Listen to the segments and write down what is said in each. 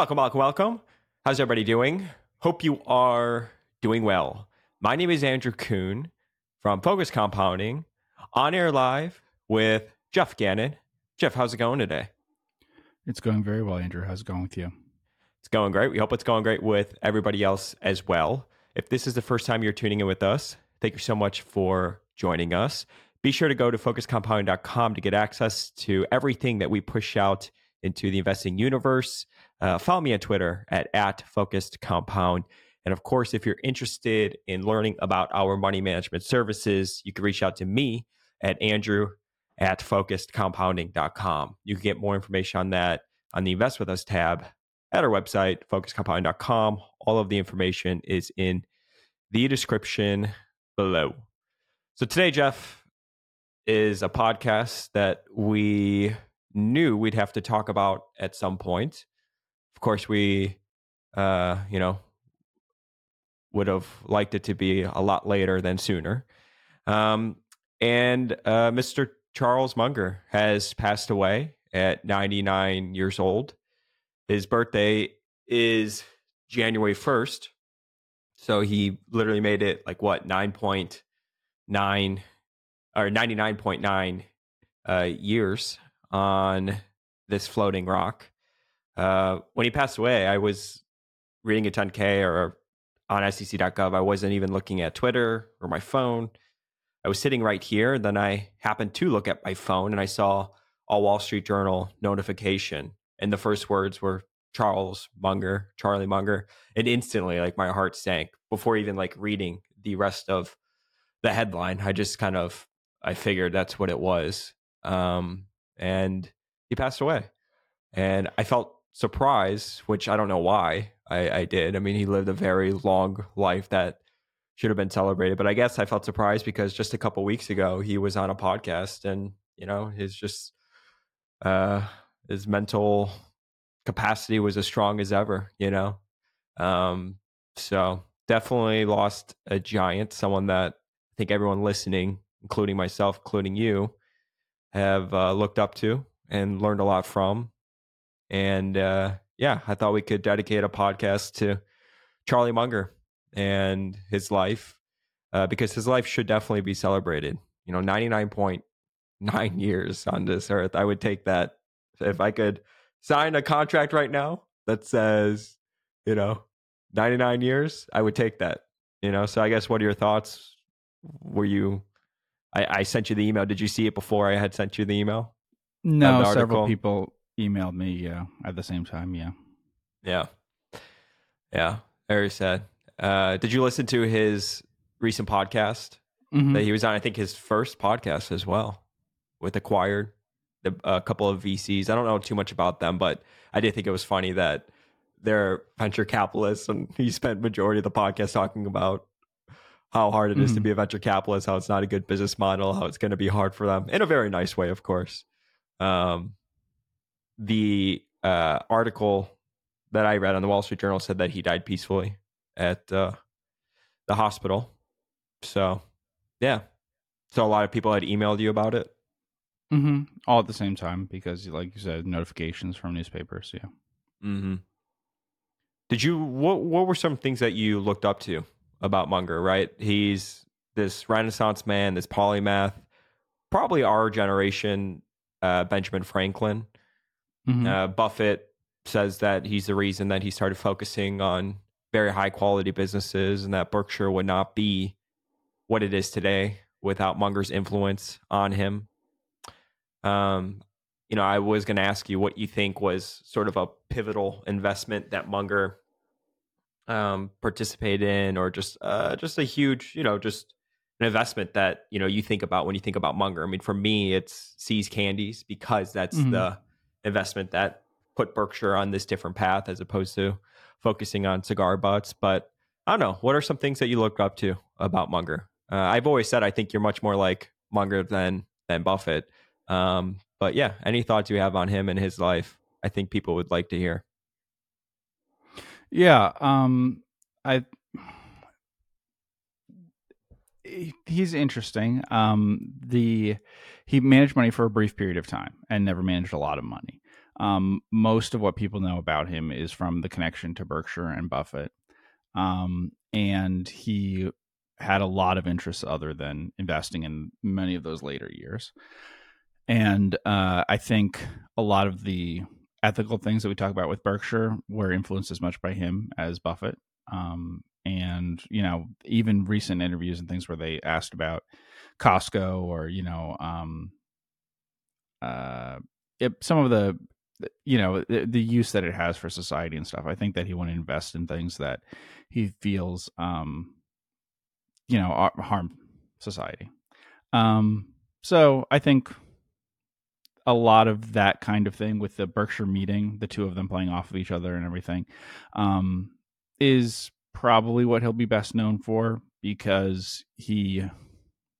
Welcome, welcome, welcome. How's everybody doing? Hope you are doing well. My name is Andrew Kuhn from Focus Compounding, on air live with Geoff Gannon. Geoff, how's it going today? It's going very well, Andrew. How's it going with you? It's going great. We hope it's going great with everybody else as well. If this is the first time you're tuning in with us, thank you so much for joining us. Be sure to go to focuscompounding.com to get access to everything that we push out into the investing universe. Uh, follow me on Twitter at, at focused compound. And of course, if you're interested in learning about our money management services, you can reach out to me at Andrew at focusedcompounding.com. You can get more information on that on the Invest With Us tab at our website, focusedcompounding.com. All of the information is in the description below. So today, Geoff, is a podcast that we knew we'd have to talk about at some point. Of course, we, uh, you know, would have liked it to be a lot later than sooner. Um, and uh, Mr. Charles Munger has passed away at 99 years old. His birthday is January 1st. So he literally made it like what, 9.9 or 99.9 uh, years on this floating rock. Uh, when he passed away, I was reading a 10K or on SEC.gov. I wasn't even looking at Twitter or my phone. I was sitting right here. Then I happened to look at my phone and I saw a Wall Street Journal notification. And the first words were Charles Munger, Charlie Munger. And instantly, like my heart sank before even like reading the rest of the headline. I just kind of I figured that's what it was. Um, and he passed away. And I felt surprised, which I don't know why I, I did. I mean, he lived a very long life that should have been celebrated. But I guess I felt surprised because just a couple weeks ago he was on a podcast and, you know, his just uh his mental capacity was as strong as ever, you know. Um so definitely lost a giant, someone that I think everyone listening, including myself, including you, have uh, looked up to and learned a lot from. And uh, yeah, I thought we could dedicate a podcast to Charlie Munger and his life uh, because his life should definitely be celebrated. You know, 99.9 years on this earth. I would take that if I could sign a contract right now that says, you know, 99 years, I would take that. You know, so I guess what are your thoughts? Were you I, I sent you the email. Did you see it before I had sent you the email? No, the several people emailed me. Yeah, at the same time. Yeah. Yeah. Yeah. Very sad. Uh, did you listen to his recent podcast mm-hmm. that he was on? I think his first podcast as well with Acquired, the, a couple of VCs. I don't know too much about them, but I did think it was funny that they're venture capitalists, and he spent majority of the podcast talking about how hard it is mm-hmm. to be a venture capitalist, how it's not a good business model, how it's going to be hard for them in a very nice way, of course. Um, the uh, article that I read on the Wall Street Journal said that he died peacefully at uh, the hospital. So, yeah. So a lot of people had emailed you about it. Mm-hmm. All at the same time because, like you said, notifications from newspapers. Yeah. Mm-hmm. Did you? What What were some things that you looked up to about Munger, right? He's this Renaissance man, this polymath, probably our generation, uh, Benjamin Franklin. Mm-hmm. Uh, Buffett says that he's the reason that he started focusing on very high quality businesses and that Berkshire would not be what it is today without Munger's influence on him. Um, you know, I was going to ask you what you think was sort of a pivotal investment that Munger um, participate in, or just uh, just a huge, you know, just an investment that you know you think about when you think about Munger. I mean, for me, it's See's Candies because that's mm-hmm. the investment that put Berkshire on this different path as opposed to focusing on cigar butts. But I don't know. What are some things that you look up to about Munger? Uh, I've always said I think you're much more like Munger than than Buffett. Um, but yeah, any thoughts you have on him and his life? I think people would like to hear. Yeah, um, I he's interesting. Um, the he managed money for a brief period of time and never managed a lot of money. Um, most of what people know about him is from the connection to Berkshire and Buffett. Um, and he had a lot of interests other than investing in many of those later years. And uh, I think a lot of the ethical things that we talk about with Berkshire were influenced as much by him as Buffett. Um, and you know, even recent interviews and things where they asked about Costco or you know, um, uh, it, some of the you know the, the, use that it has for society and stuff. I think that he want to invest in things that he feels, um, you know, harm society. Um, so I think a lot of that kind of thing with the Berkshire meeting, the two of them playing off of each other and everything, um, is probably what he'll be best known for because he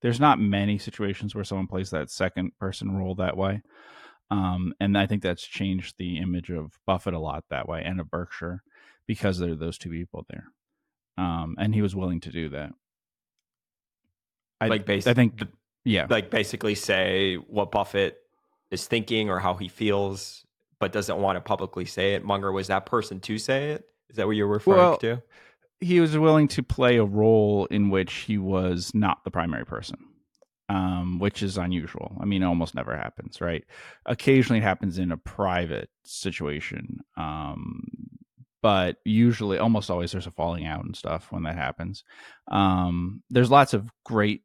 there's not many situations where someone plays that second person role that way. Um, and I think that's changed the image of Buffett a lot that way and of Berkshire because there are those two people there. Um, and he was willing to do that. I, like I think, yeah, like basically say what Buffett is thinking or how he feels, but doesn't want to publicly say it. Munger was that person to say it. Is that what you're referring well, to? He was willing to play a role in which he was not the primary person, um, which is unusual. I mean, almost never happens, right? Occasionally, it happens in a private situation, um, but usually, almost always, there's a falling out and stuff when that happens. Um, there's lots of great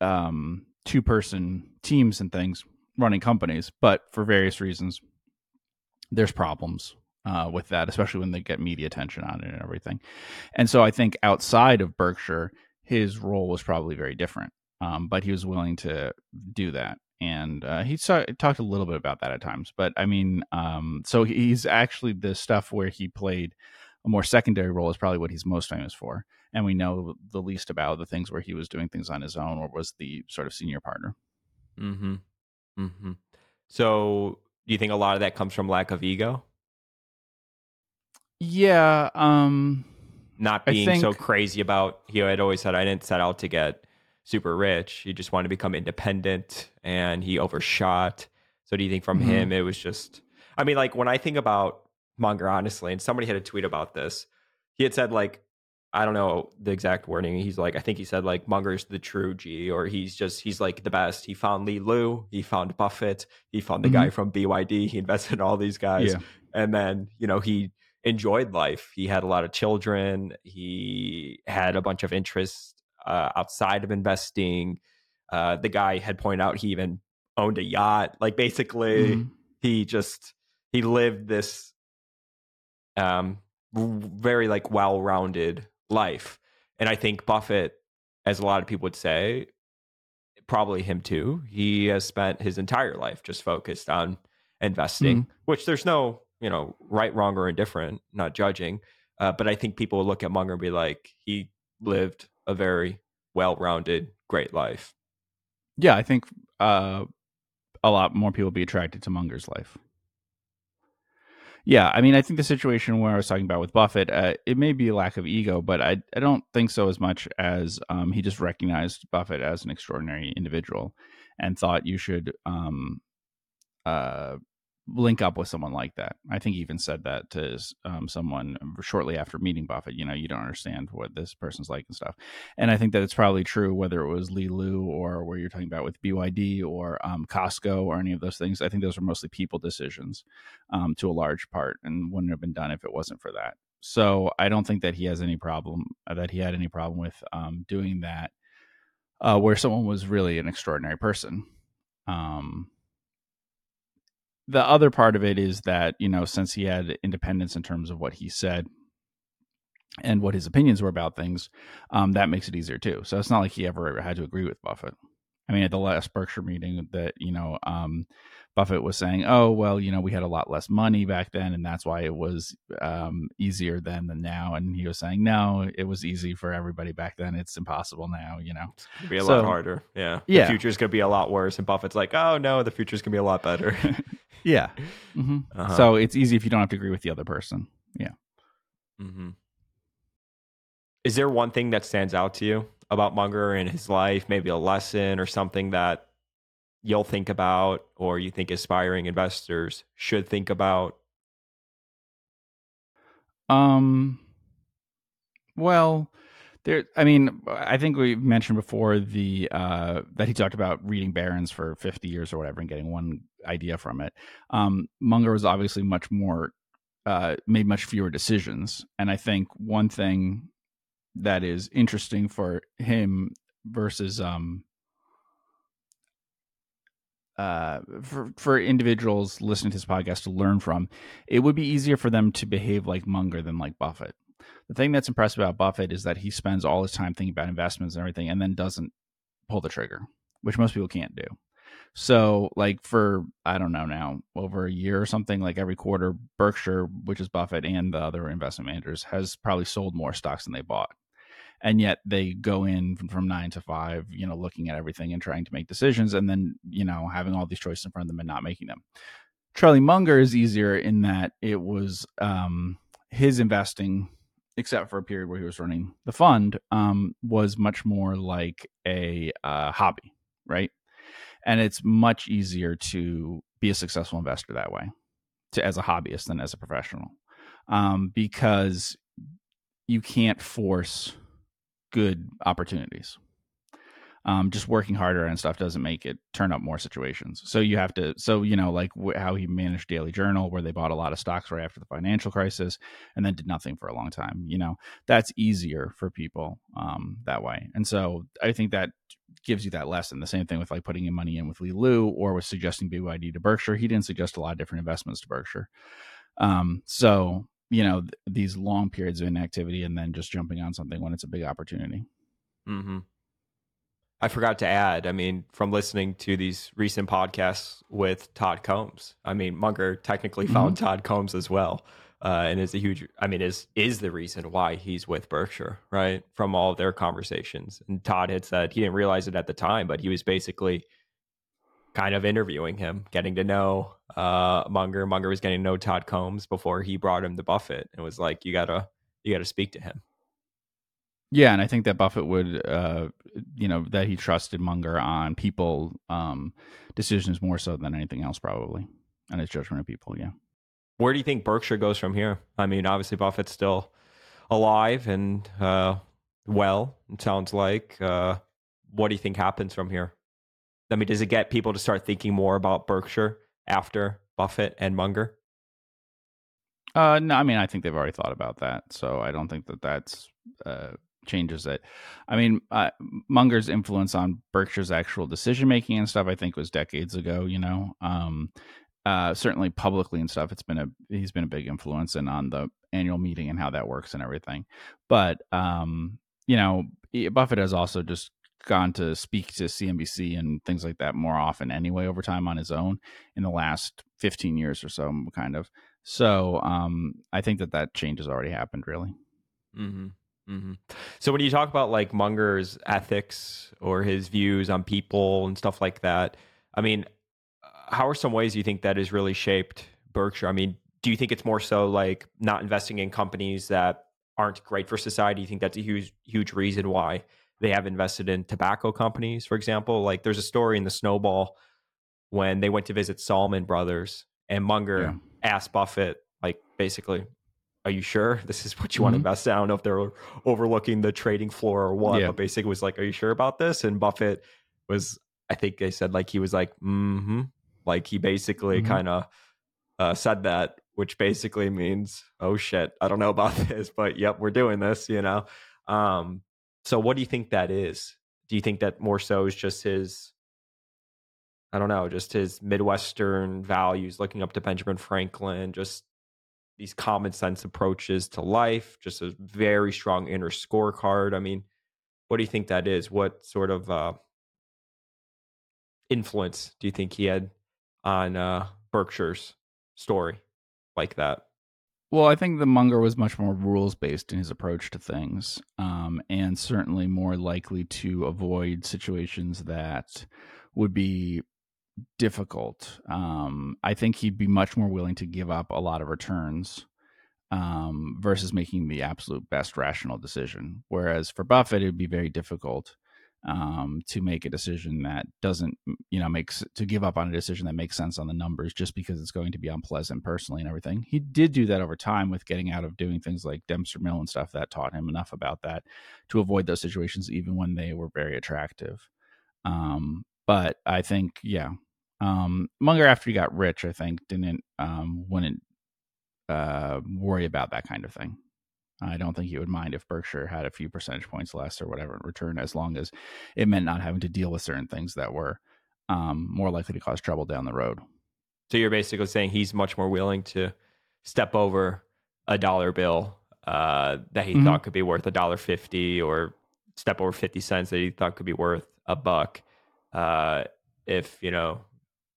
um, two person teams and things running companies, but for various reasons, there's problems uh, with that, especially when they get media attention on it and everything. And so I think outside of Berkshire, his role was probably very different, um, but he was willing to do that. And uh, he saw, talked a little bit about that at times. But I mean, um, so he's actually the stuff where he played a more secondary role is probably what he's most famous for. And we know the least about the things where he was doing things on his own or was the sort of senior partner. Mm-hmm. Mm-hmm. So, do you think a lot of that comes from lack of ego? Yeah. Um, Not being think... so crazy about, he had always said, I didn't set out to get super rich. He just wanted to become independent and he overshot. So, do you think from mm-hmm. him, it was just, I mean, like when I think about Munger, honestly, and somebody had a tweet about this, he had said, like, I don't know the exact wording. He's like, I think he said like Munger's the true G, or he's just he's like the best. He found Li Lu, he found Buffett, he found the mm-hmm. guy from BYD. He invested in all these guys, yeah. and then you know he enjoyed life. He had a lot of children. He had a bunch of interests uh, outside of investing. Uh, the guy had pointed out he even owned a yacht. Like basically, mm-hmm. he just he lived this um very like well-rounded life. And I think Buffett, as a lot of people would say, probably him too, he has spent his entire life just focused on investing, mm-hmm. which there's no, you know, right, wrong, or indifferent, not judging. Uh, but I think people will look at Munger and be like, he lived a very well rounded, great life. Yeah, I think uh, a lot more people be attracted to Munger's life. Yeah, I mean, I think the situation where I was talking about with Buffett, uh, it may be a lack of ego, but I I don't think so as much as um, he just recognized Buffett as an extraordinary individual and thought you should um, uh, link up with someone like that. I think he even said that to um, someone shortly after meeting Buffett. You know, you don't understand what this person's like and stuff. And I think that it's probably true whether it was Li Lu or where you're talking about with BYD or um, Costco or any of those things. I think those are mostly people decisions um, to a large part, and wouldn't have been done if it wasn't for that. So I don't think that he has any problem uh, that he had any problem with um, doing that. Uh, where someone was really an extraordinary person. Um, the other part of it is that you know since he had independence in terms of what he said and what his opinions were about things um, that makes it easier too. So it's not like he ever had to agree with buffett i mean at the last berkshire meeting that you know um, buffett was saying oh well you know we had a lot less money back then and that's why it was um, easier then than now and he was saying no it was easy for everybody back then it's impossible now you know it's gonna be a so, lot harder yeah yeah the future's gonna be a lot worse and buffett's like oh no the future's gonna be a lot better Yeah. Mm-hmm. Uh-huh. So it's easy if you don't have to agree with the other person. Yeah. Mm-hmm. Is there one thing that stands out to you about Munger and his life? Maybe a lesson or something that you'll think about or you think aspiring investors should think about? Um, well, there. I mean, I think we mentioned before the uh, that he talked about reading Barron's for fifty years or whatever and getting one idea from it. Um, Munger was obviously much more uh, made much fewer decisions, and I think one thing that is interesting for him versus um uh, for for individuals listening to this podcast to learn from, it would be easier for them to behave like Munger than like Buffett. The thing that's impressive about Buffett is that he spends all his time thinking about investments and everything, and then doesn't pull the trigger, which most people can't do. So, like for I don't know now, over a year or something, like every quarter, Berkshire, which is Buffett and the other investment managers, has probably sold more stocks than they bought and yet they go in from, nine to five, you know, looking at everything and trying to make decisions, and then you know having all these choices in front of them and not making them. Charlie Munger is easier in that it was um, his investing, except for a period where he was running the fund, um, was much more like a uh, hobby, right? And it's much easier to be a successful investor that way, to as a hobbyist than as a professional, um, because you can't force good opportunities. Um, just working harder and stuff doesn't make it turn up more situations. So you have to, so you know, like wh- how he managed Daily Journal, where they bought a lot of stocks right after the financial crisis, and then did nothing for a long time. You know, that's easier for people um, that way. And so I think that gives you that lesson. The same thing with like putting your money in with Li Lu or with suggesting BYD to Berkshire. He didn't suggest a lot of different investments to Berkshire. Um, so you know th- these long periods of inactivity and then just jumping on something when it's a big opportunity. Mm-hmm. I forgot to add. I mean, from listening to these recent podcasts with Todd Combs, I mean, Munger technically mm-hmm. found Todd Combs as well, uh, and is a huge. I mean, is is the reason why he's with Berkshire, right? From all of their conversations, and Todd had said he didn't realize it at the time, but he was basically kind of interviewing him, getting to know uh, Munger. Munger was getting to know Todd Combs before he brought him to Buffett, and was like, "You gotta, you gotta speak to him." Yeah, and I think that Buffett would, uh, you know, that he trusted Munger on people um, decisions more so than anything else, probably, and his judgment of people. Yeah. Where do you think Berkshire goes from here? I mean, obviously Buffett's still alive and uh, well. It sounds like. Uh, what do you think happens from here? I mean, does it get people to start thinking more about Berkshire after Buffett and Munger? Uh, no, I mean, I think they've already thought about that, so I don't think that that's uh, changes it. I mean, uh, Munger's influence on Berkshire's actual decision making and stuff, I think, was decades ago. You know, um, uh, certainly publicly and stuff, it's been a he's been a big influence and on the annual meeting and how that works and everything. But um, you know, Buffett has also just gone to speak to CNBC and things like that more often anyway over time on his own in the last 15 years or so kind of so um, i think that that change has already happened really mm-hmm. Mm-hmm. so when you talk about like munger's ethics or his views on people and stuff like that i mean how are some ways you think that has really shaped berkshire i mean do you think it's more so like not investing in companies that aren't great for society you think that's a huge huge reason why they have invested in tobacco companies, for example. Like there's a story in the Snowball when they went to visit Salomon Brothers and Munger yeah. asked Buffett, like basically, are you sure this is what you mm-hmm. want to invest in? I don't know if they're overlooking the trading floor or what, yeah. but basically was like, are you sure about this? And Buffett was, I think they said like he was like, mm-hmm. Like he basically mm-hmm. kind of uh, said that, which basically means, oh shit, I don't know about this, but yep, we're doing this, you know. Um, so what do you think that is? Do you think that more so is just his I don't know, just his Midwestern values, looking up to Benjamin Franklin, just these common sense approaches to life, just a very strong inner scorecard. I mean, what do you think that is? What sort of uh, influence do you think he had on uh, Berkshire's story like that? Well, I think the Munger was much more rules based in his approach to things, um, and certainly more likely to avoid situations that would be difficult. Um, I think he'd be much more willing to give up a lot of returns um, versus making the absolute best rational decision. Whereas for Buffett, it would be very difficult um, to make a decision that doesn't, you know, makes to give up on a decision that makes sense on the numbers just because it's going to be unpleasant personally and everything. He did do that over time with getting out of doing things like Dempster Mill and stuff that taught him enough about that to avoid those situations, even when they were very attractive. Um, but I think, yeah, um, Munger after he got rich, I think didn't um, wouldn't uh, worry about that kind of thing. I don't think he would mind if Berkshire had a few percentage points less or whatever in return, as long as it meant not having to deal with certain things that were um, more likely to cause trouble down the road. So you're basically saying he's much more willing to step over a dollar bill uh, that he mm-hmm. thought could be worth a dollar fifty, or step over fifty cents that he thought could be worth a buck, uh, if you know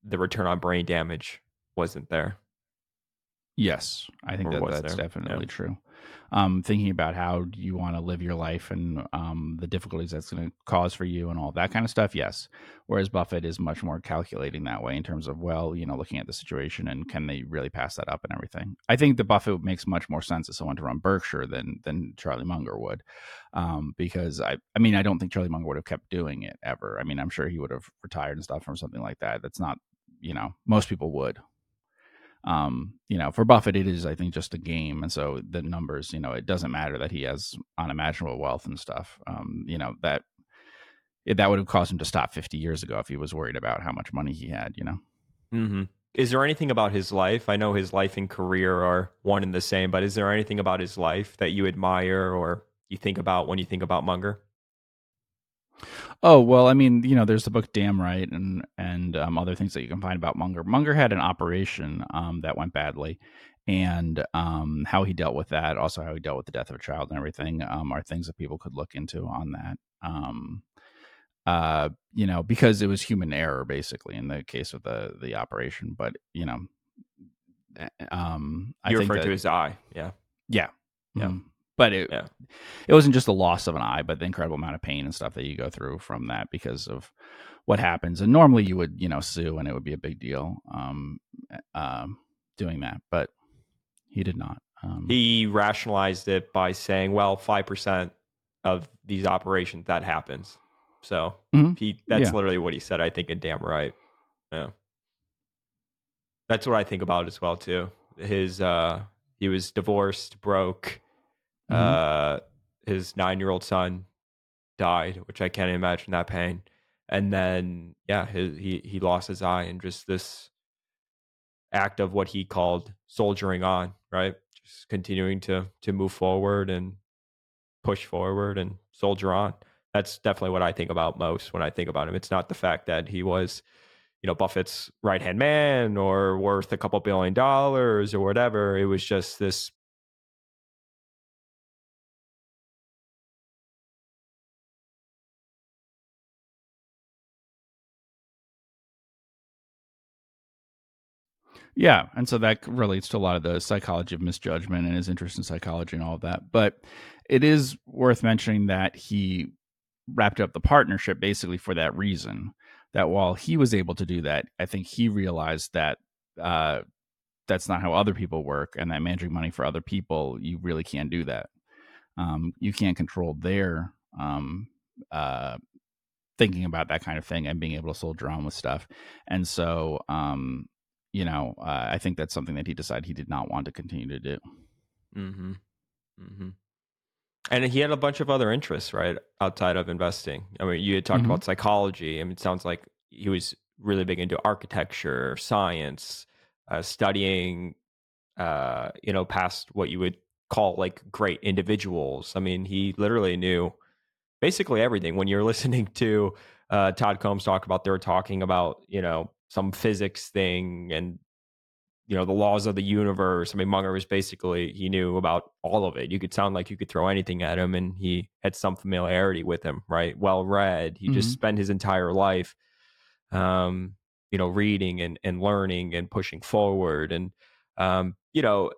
the return on brain damage wasn't there. Yes, I think that that's there. definitely yeah. true um, thinking about how you want to live your life and um, the difficulties that's going to cause for you and all that kind of stuff. Yes. Whereas Buffett is much more calculating that way in terms of, well, you know, looking at the situation and can they really pass that up and everything. I think the Buffett makes much more sense as someone to run Berkshire than than Charlie Munger would, um, because I, I mean, I don't think Charlie Munger would have kept doing it ever. I mean, I'm sure he would have retired and stuff from something like that. That's not, you know, most people would um, you know, for Buffett, it is, I think, just a game. And so the numbers, you know, it doesn't matter that he has unimaginable wealth and stuff. Um, you know, that it, that would have caused him to stop 50 years ago if he was worried about how much money he had, you know? Mm-hmm. Is there anything about his life? I know his life and career are one and the same, but is there anything about his life that you admire or you think about when you think about Munger? Oh well, I mean, you know, there's the book Damn Right and and um, other things that you can find about Munger. Munger had an operation um, that went badly, and um, how he dealt with that, also how he dealt with the death of a child and everything, um, are things that people could look into on that. Um, uh, you know, because it was human error basically in the case of the the operation. But you know, eh, um, I you referred to his eye, yeah, yeah, yeah. Mm-hmm but it yeah. it wasn't just the loss of an eye, but the incredible amount of pain and stuff that you go through from that because of what happens. And normally you would you know sue and it would be a big deal um, uh, doing that, but he did not. Um, he rationalized it by saying, "Well, five percent of these operations that happens." So mm-hmm. he that's yeah. literally what he said. I think, and damn right. Yeah, that's what I think about as well too. His uh, he was divorced, broke Mm-hmm. Uh, his nine year old son died, which I can't imagine that pain. And then, yeah, his, he he lost his eye, and just this act of what he called soldiering on, right? Just continuing to to move forward and push forward and soldier on. That's definitely what I think about most when I think about him. It's not the fact that he was, you know, Buffett's right hand man or worth a couple billion dollars or whatever. It was just this Yeah, and so that relates to a lot of the psychology of misjudgment and his interest in psychology and all of that. But it is worth mentioning that he wrapped up the partnership basically for that reason. That while he was able to do that, I think he realized that uh, that's not how other people work, and that managing money for other people, you really can't do that. Um, you can't control their um, uh, thinking about that kind of thing and being able to soldier on with stuff. And so um, you know, uh, I think that's something that he decided he did not want to continue to do. Mm-hmm. Mm-hmm. And he had a bunch of other interests, right, outside of investing. I mean, you had talked mm-hmm. about psychology. I mean, it sounds like he was really big into architecture, science, uh, studying, uh, you know, past what you would call like great individuals. I mean, he literally knew basically everything. When you're listening to uh, Todd Combs talk about, they were talking about, you know, some physics thing and you know the laws of the universe. I mean, Munger was basically he knew about all of it. You could sound like you could throw anything at him, and he had some familiarity with him. Right, well read. He mm-hmm. just spent his entire life, um, you know, reading and and learning and pushing forward. And um, you know,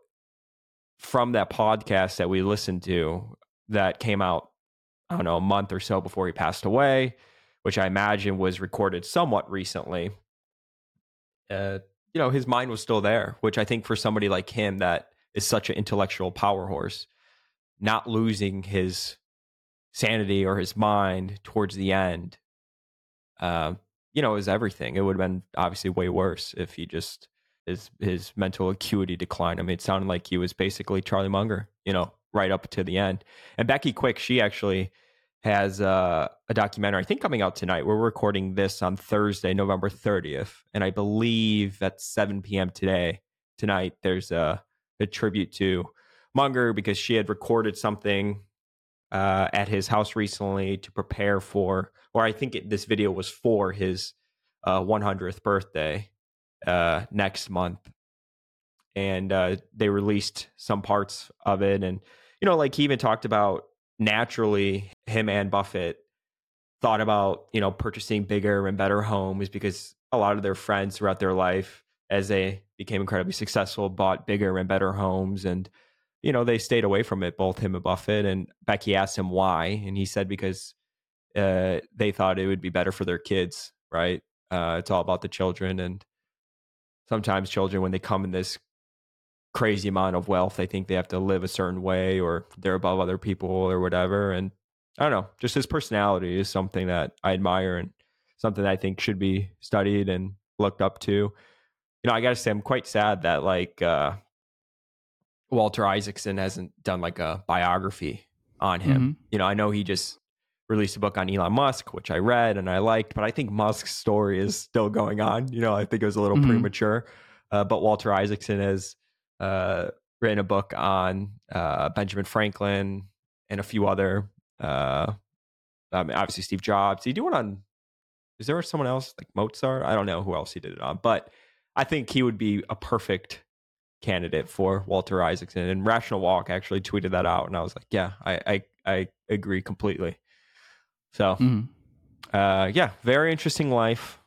from that podcast that we listened to that came out, I don't know, a month or so before he passed away, which I imagine was recorded somewhat recently uh, you know, his mind was still there, which I think for somebody like him that is such an intellectual power horse, not losing his sanity or his mind towards the end, uh, you know, is everything. It would have been obviously way worse if he just his his mental acuity declined. I mean, it sounded like he was basically Charlie Munger, you know, right up to the end. And Becky Quick, she actually has uh, a documentary, I think, coming out tonight. We're recording this on Thursday, November 30th, and I believe at 7 p.m. today, tonight, there's a, a tribute to Munger because she had recorded something uh, at his house recently to prepare for, or I think it, this video was for his uh, 100th birthday uh, next month. And uh, they released some parts of it. And, you know, like he even talked about naturally him and Buffett thought about, you know, purchasing bigger and better homes because a lot of their friends throughout their life, as they became incredibly successful, bought bigger and better homes. And, you know, they stayed away from it, both him and Buffett. And Becky asked him why. And he said because uh, they thought it would be better for their kids, right? Uh, it's all about the children. And sometimes children, when they come in this crazy amount of wealth, they think they have to live a certain way or they're above other people or whatever. And I don't know, just his personality is something that I admire and something that I think should be studied and looked up to. You know, I got to say, I'm quite sad that like uh, Walter Isaacson hasn't done like a biography on him. Mm-hmm. You know, I know he just released a book on Elon Musk, which I read and I liked, but I think Musk's story is still going on. You know, I think it was a little mm-hmm. premature. Uh, but Walter Isaacson has uh, written a book on uh, Benjamin Franklin and a few other, uh, um, obviously Steve Jobs. Did he do one on? Is there someone else like Mozart? I don't know who else he did it on, but I think he would be a perfect candidate for Walter Isaacson. And Rational Walk actually tweeted that out, and I was like, yeah, I I, I agree completely. So, mm-hmm. uh, yeah, very interesting life.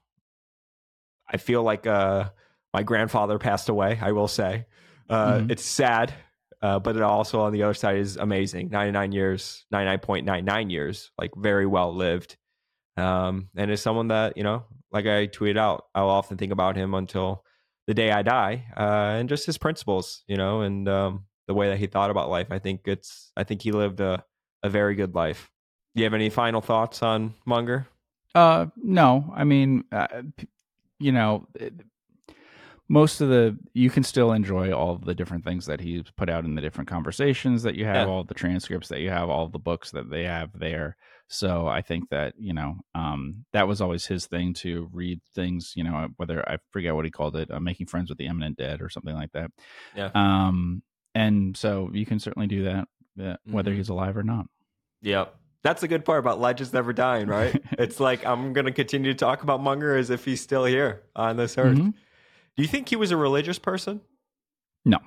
I feel like uh, my grandfather passed away. I will say, uh, mm-hmm. it's sad, uh, but it also on the other side is amazing. Ninety nine years, ninety nine point nine nine years, like very well lived. Um, and as someone that you know, like I tweeted out, I'll often think about him until the day I die, uh, and just his principles, you know, and um, the way that he thought about life. I think it's, I think he lived a a very good life. Do you have any final thoughts on Munger? Uh, no. I mean, uh, you know, most of the you can still enjoy all the different things that he's put out in the different conversations that you have, yeah. all the transcripts that you have, all the books that they have there. So I think that you know um, that was always his thing to read things. You know, whether I forget what he called it, uh, making friends with the eminent dead or something like that. Yeah. Um, and so you can certainly do that, uh, whether mm-hmm. he's alive or not. Yep that's the good part about legends never dying, right? it's like I'm going to continue to talk about Munger as if he's still here on this earth. Mm-hmm. Do you think he was a religious person? No,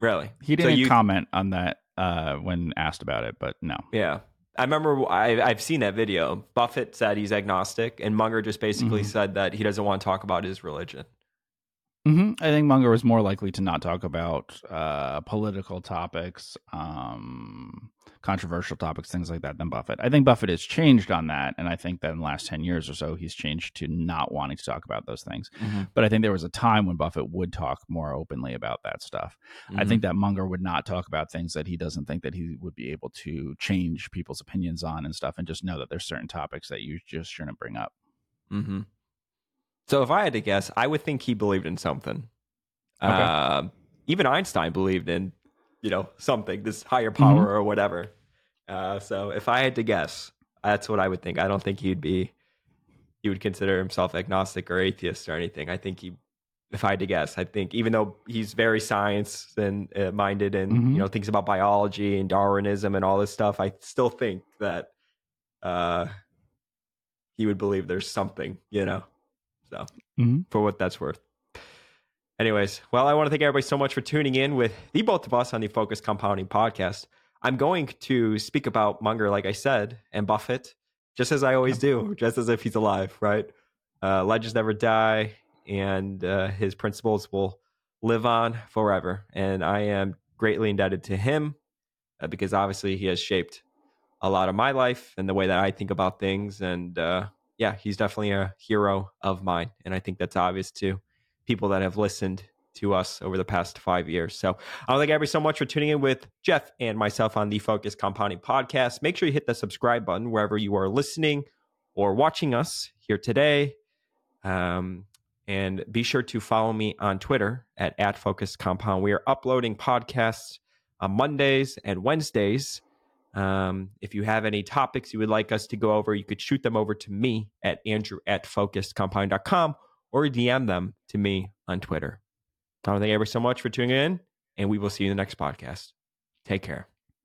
really. He didn't so you, comment on that uh, when asked about it, but no. Yeah, I remember I, have seen that video. Buffett said he's agnostic, and Munger just basically mm-hmm. said that he doesn't want to talk about his religion. Mm-hmm. I think Munger was more likely to not talk about uh, political topics, um, controversial topics, things like that than Buffett. I think Buffett has changed on that. And I think that in the last 10 years or so, he's changed to not wanting to talk about those things. Mm-hmm. But I think there was a time when Buffett would talk more openly about that stuff. Mm-hmm. I think that Munger would not talk about things that he doesn't think that he would be able to change people's opinions on and stuff and just know that there's certain topics that you just shouldn't bring up. Mm-hmm. So if I had to guess, I would think he believed in something. Okay. Uh, even Einstein believed in, you know, something, this higher power mm-hmm. or whatever. Uh, so if I had to guess, that's what I would think. I don't think he'd be, he would consider himself agnostic or atheist or anything. I think he, if I had to guess, I think even though he's very science and uh, minded and mm-hmm. you know thinks about biology and Darwinism and all this stuff, I still think that uh, he would believe there's something, you know. So, mm-hmm. for what that's worth. Anyways, well, I want to thank everybody so much for tuning in with the both of us on the Focus Compounding podcast. I'm going to speak about Munger, like I said, and Buffett, just as I always do, just as if he's alive, right? Uh, legends never die, and uh, his principles will live on forever. And I am greatly indebted to him uh, because obviously he has shaped a lot of my life and the way that I think about things. And uh, yeah, he's definitely a hero of mine. And I think that's obvious to people that have listened to us over the past five years. So I want to thank everybody so much for tuning in with Geoff and myself on the Focus Compounding Podcast. Make sure you hit the subscribe button wherever you are listening or watching us here today. Um, and be sure to follow me on Twitter at, at Focus Compound. We are uploading podcasts on Mondays and Wednesdays. Um, if you have any topics you would like us to go over, you could shoot them over to me at Andrew at focusedcompound.com or DM them to me on Twitter. I want to thank you ever so much for tuning in, and we will see you in the next podcast. Take care.